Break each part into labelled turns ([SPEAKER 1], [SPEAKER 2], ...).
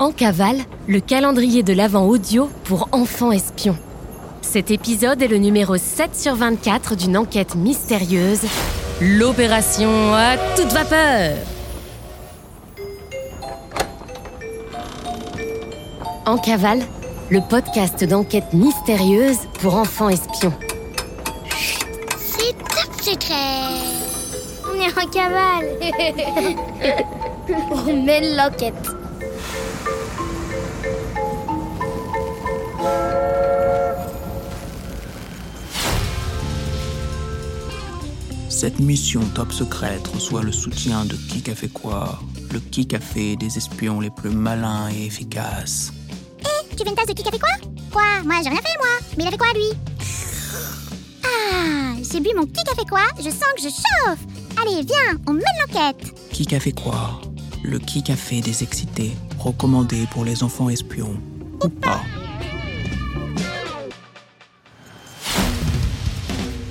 [SPEAKER 1] En cavale, le calendrier de l'Avent audio pour enfants espions. Cet épisode est le numéro 7 sur 24 d'une enquête mystérieuse, l'opération à toute vapeur. En cavale, le podcast d'enquête mystérieuse pour enfants espions.
[SPEAKER 2] C'est top secret On est en cavale On mène l'enquête
[SPEAKER 3] Cette mission top secrète reçoit le soutien de Qui a fait quoi Le Qui a fait des espions les plus malins et efficaces.
[SPEAKER 2] Hé, tu veux une tasse de qui a fait quoi? Quoi? Moi j'ai rien fait moi. Mais il a fait quoi lui? Ah, j'ai bu mon qui a fait quoi? Je sens que je chauffe. Allez, viens, on mène l'enquête.
[SPEAKER 3] Qui a fait quoi? Le Qui a fait des excités, recommandé pour les enfants espions. Ou pas?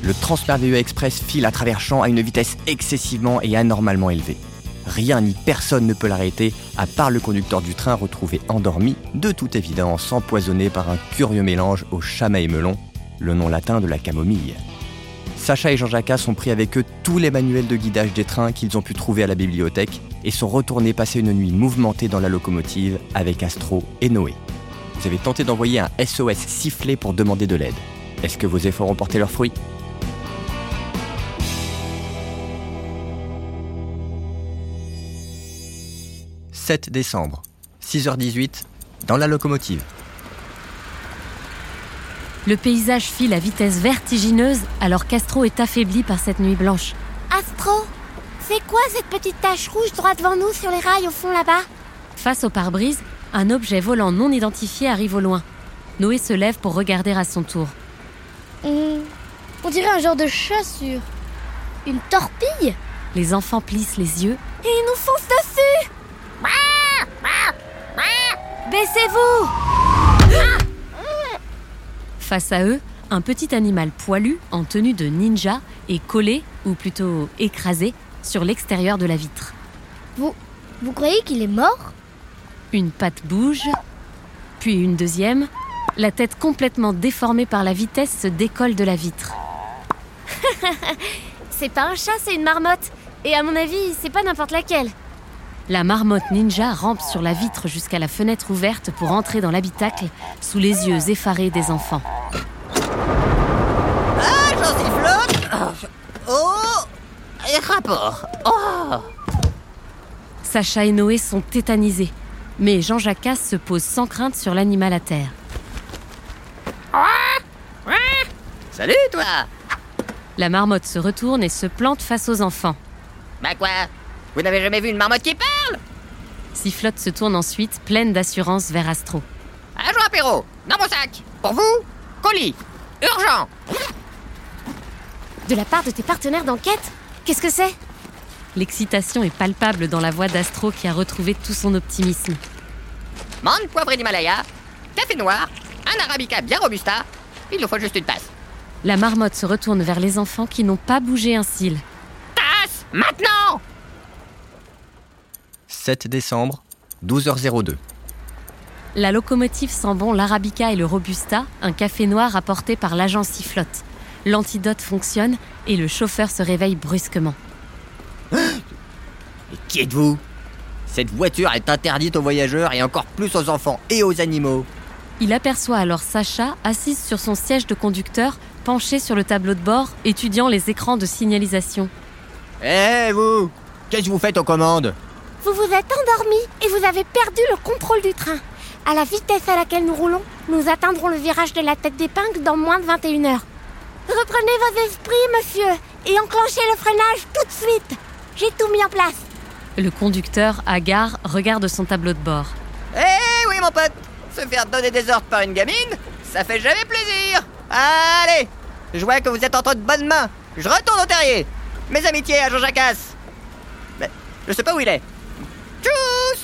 [SPEAKER 4] Le Transpervue Express file à travers champs à une vitesse excessivement et anormalement élevée. Rien ni personne ne peut l'arrêter, à part le conducteur du train retrouvé endormi, de toute évidence empoisonné par un curieux mélange au chamaï melon, le nom latin de la camomille. Sacha et Jean-Jacques sont pris avec eux tous les manuels de guidage des trains qu'ils ont pu trouver à la bibliothèque et sont retournés passer une nuit mouvementée dans la locomotive avec Astro et Noé. Vous avez tenté d'envoyer un SOS sifflé pour demander de l'aide. Est-ce que vos efforts ont porté leurs fruits? 7 décembre, 6h18, dans la locomotive.
[SPEAKER 1] Le paysage file à vitesse vertigineuse alors qu'Astro est affaibli par cette nuit blanche.
[SPEAKER 2] Astro, c'est quoi cette petite tache rouge droit devant nous sur les rails au fond là-bas?
[SPEAKER 1] Face au pare-brise, un objet volant non identifié arrive au loin. Noé se lève pour regarder à son tour.
[SPEAKER 5] On, on dirait un genre de chassure. Une torpille
[SPEAKER 1] Les enfants plissent les yeux.
[SPEAKER 2] Et ils nous foncent dessus
[SPEAKER 1] Baissez-vous Face à eux, un petit animal poilu en tenue de ninja est collé, ou plutôt écrasé, sur l'extérieur de la vitre.
[SPEAKER 5] Vous, vous croyez qu'il est mort?
[SPEAKER 1] Une patte bouge, puis une deuxième. La tête complètement déformée par la vitesse se décolle de la vitre.
[SPEAKER 5] C'est pas un chat, c'est une marmotte. Et à mon avis, c'est pas n'importe laquelle.
[SPEAKER 1] La marmotte ninja rampe sur la vitre jusqu'à la fenêtre ouverte pour entrer dans l'habitacle sous les yeux effarés des enfants.
[SPEAKER 6] Ah, j'en sifflote Oh Et rapport Oh
[SPEAKER 1] Sacha et Noé sont tétanisés, mais Jean-Jacques se pose sans crainte sur l'animal à terre.
[SPEAKER 6] Salut, toi
[SPEAKER 1] La marmotte se retourne et se plante face aux enfants.
[SPEAKER 6] Bah quoi? Vous n'avez jamais vu une marmotte qui parle?
[SPEAKER 1] Sifflotte se tourne ensuite, pleine d'assurance, vers Astro.
[SPEAKER 6] Agent apéro Dans mon sac. Pour vous Colis. Urgent.
[SPEAKER 5] De la part de tes partenaires d'enquête? Qu'est-ce que c'est?
[SPEAKER 1] L'excitation est palpable dans la voix d'Astro qui a retrouvé tout son optimisme.
[SPEAKER 6] Menthe poivrée d'Himalaya, café noir, un arabica bien robusta, il nous faut juste une tasse.
[SPEAKER 1] La marmotte se retourne vers les enfants qui n'ont pas bougé un cil.
[SPEAKER 6] Tasse Maintenant
[SPEAKER 4] 7 décembre, 12h02.
[SPEAKER 1] La locomotive sent bon l'arabica et le robusta, un café noir apporté par l'agent Sifflotte. L'antidote fonctionne et le chauffeur se réveille brusquement.
[SPEAKER 6] Et qui êtes-vous? Cette voiture est interdite aux voyageurs et encore plus aux enfants et aux animaux.
[SPEAKER 1] Il aperçoit alors Sacha assise sur son siège de conducteur, penché sur le tableau de bord, étudiant les écrans de signalisation.
[SPEAKER 6] Eh vous Qu'est-ce que vous faites aux commandes?
[SPEAKER 2] Vous vous êtes endormi et vous avez perdu le contrôle du train. À la vitesse à laquelle nous roulons, nous atteindrons le virage de la tête d'épingle dans moins de 21 heures. Reprenez vos esprits, monsieur, et enclenchez le freinage tout de suite. J'ai tout mis en place.
[SPEAKER 1] Le conducteur, hagard, regarde son tableau de bord.
[SPEAKER 6] Eh oui mon pote Se faire donner des ordres par une gamine, ça fait jamais plaisir Allez Je vois que vous êtes entre de bonnes mains. Je retourne au terrier. Mes amitiés à Jean-Jacques. Mais je sais pas où il est. Tchuss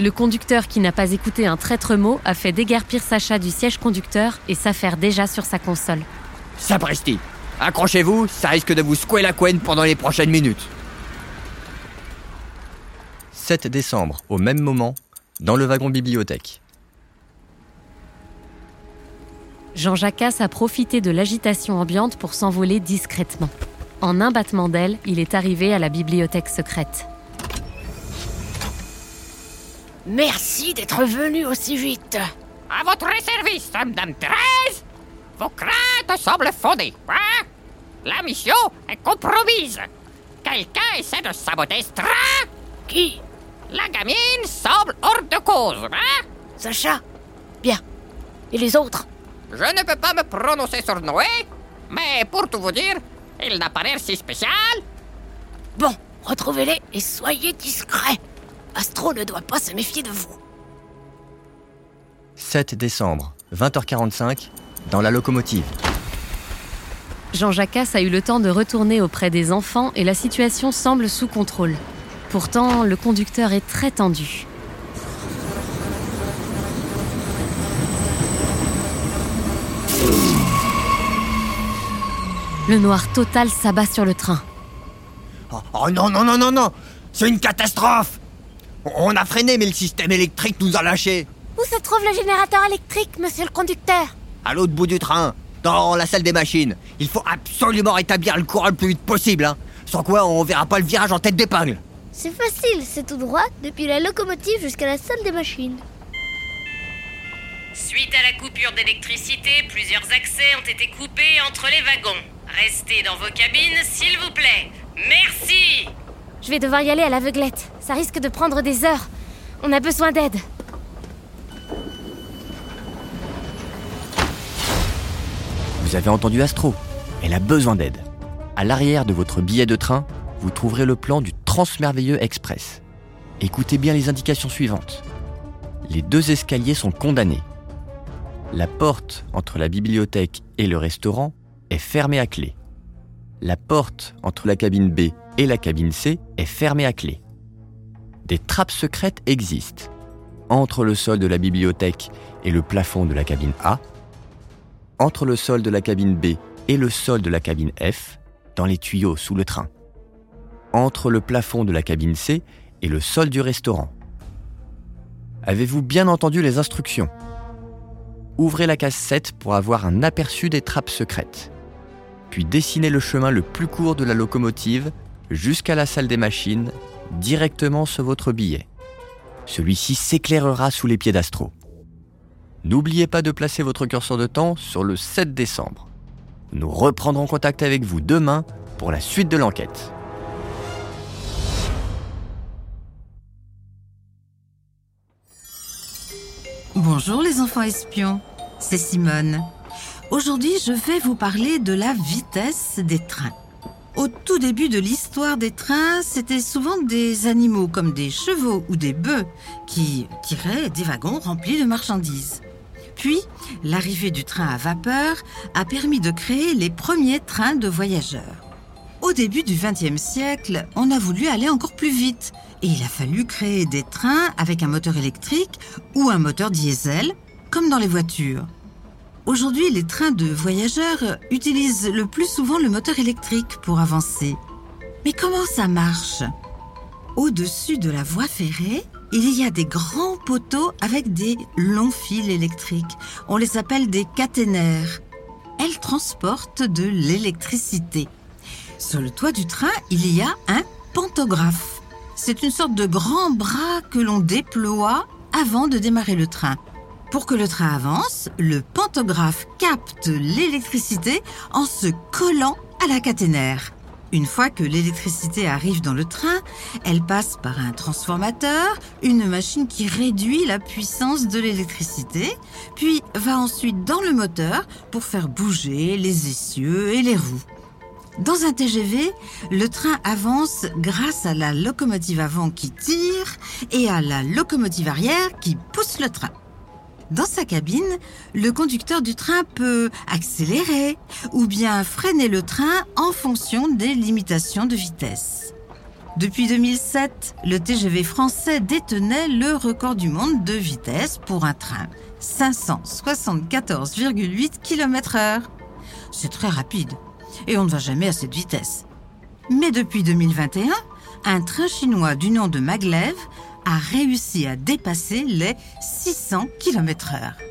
[SPEAKER 1] Le conducteur qui n'a pas écouté un traître mot a fait déguerpir Sacha du siège conducteur et s'affaire déjà sur sa console.
[SPEAKER 6] Sapristi Accrochez-vous, ça risque de vous secouer la couenne pendant les prochaines minutes.
[SPEAKER 4] 7 décembre, au même moment, dans le wagon bibliothèque.
[SPEAKER 1] Jean Jacasse a profité de l'agitation ambiante pour s'envoler discrètement. En un battement d'aile, il est arrivé à la bibliothèque secrète.
[SPEAKER 2] Merci d'être venu aussi vite.
[SPEAKER 7] À votre service, Madame Thérèse Vos craintes semblent fondées, hein? La mission est compromise. Quelqu'un essaie de saboter ce train
[SPEAKER 2] Qui?
[SPEAKER 7] La gamine semble hors de cause, hein?
[SPEAKER 2] Sacha Bien. Et les autres?
[SPEAKER 7] Je ne peux pas me prononcer sur Noé, mais pour tout vous dire, il n'a pas l'air si spécial.
[SPEAKER 2] Bon, retrouvez-les et soyez discrets. Astro ne doit pas se méfier de vous.
[SPEAKER 4] 7 décembre, 20h45, dans la locomotive.
[SPEAKER 1] Jean Jacasse a eu le temps de retourner auprès des enfants et la situation semble sous contrôle. Pourtant, le conducteur est très tendu. Le noir total s'abat sur le train.
[SPEAKER 6] Oh, oh non, non, non, non, non C'est une catastrophe On a freiné, mais le système électrique nous a lâchés.
[SPEAKER 2] Où se trouve le générateur électrique, monsieur le conducteur?
[SPEAKER 6] À l'autre bout du train, dans la salle des machines. Il faut absolument rétablir le courant le plus vite possible, hein. Sans quoi, on verra pas le virage en tête d'épingle.
[SPEAKER 5] C'est facile, c'est tout droit depuis la locomotive jusqu'à la salle des machines.
[SPEAKER 1] Suite à la coupure d'électricité, plusieurs accès ont été coupés entre les wagons. Restez dans vos cabines, s'il vous plaît. Merci
[SPEAKER 2] Je vais devoir y aller à l'aveuglette. Ça risque de prendre des heures. On a besoin d'aide.
[SPEAKER 4] Vous avez entendu Astro. Elle a besoin d'aide. À l'arrière de votre billet de train, vous trouverez le plan du Transmerveilleux Express. Écoutez bien les indications suivantes. Les deux escaliers sont condamnés. La porte entre la bibliothèque et le restaurant est fermée à clé. La porte entre la cabine B et la cabine C est fermée à clé. Des trappes secrètes existent. Entre le sol de la bibliothèque et le plafond de la cabine A, entre le sol de la cabine B et le sol de la cabine F, dans les tuyaux sous le train. Entre le plafond de la cabine C et le sol du restaurant. Avez-vous bien entendu les instructions? Ouvrez la case 7 pour avoir un aperçu des trappes secrètes. Puis dessinez le chemin le plus court de la locomotive jusqu'à la salle des machines, directement sur votre billet. Celui-ci s'éclairera sous les pieds d'Astro. N'oubliez pas de placer votre curseur de temps sur le 7 décembre. Nous reprendrons contact avec vous demain pour la suite de l'enquête.
[SPEAKER 8] Bonjour les enfants espions, c'est Simone. Aujourd'hui, je vais vous parler de la vitesse des trains. Au tout début de l'histoire des trains, c'était souvent des animaux comme des chevaux ou des bœufs qui tiraient des wagons remplis de marchandises. Puis, l'arrivée du train à vapeur a permis de créer les premiers trains de voyageurs. Au début du XXe siècle, on a voulu aller encore plus vite et il a fallu créer des trains avec un moteur électrique ou un moteur diesel, comme dans les voitures. Aujourd'hui, les trains de voyageurs utilisent le plus souvent le moteur électrique pour avancer. Mais comment ça marche? Au-dessus de la voie ferrée, il y a des grands poteaux avec des longs fils électriques. On les appelle des caténaires. Elles transportent de l'électricité. Sur le toit du train, il y a un pantographe. C'est une sorte de grand bras que l'on déploie avant de démarrer le train. Pour que le train avance, le pantographe capte l'électricité en se collant à la caténaire. Une fois que l'électricité arrive dans le train, elle passe par un transformateur, une machine qui réduit la puissance de l'électricité, puis va ensuite dans le moteur pour faire bouger les essieux et les roues. Dans un TGV, le train avance grâce à la locomotive avant qui tire et à la locomotive arrière qui pousse le train. Dans sa cabine, le conducteur du train peut accélérer ou bien freiner le train en fonction des limitations de vitesse. Depuis 2007, le TGV français détenait le record du monde de vitesse pour un train, 574,8 km/h. C'est très rapide et on ne va jamais à cette vitesse. Mais depuis 2021, un train chinois du nom de Maglev a réussi à dépasser les 600 km/h.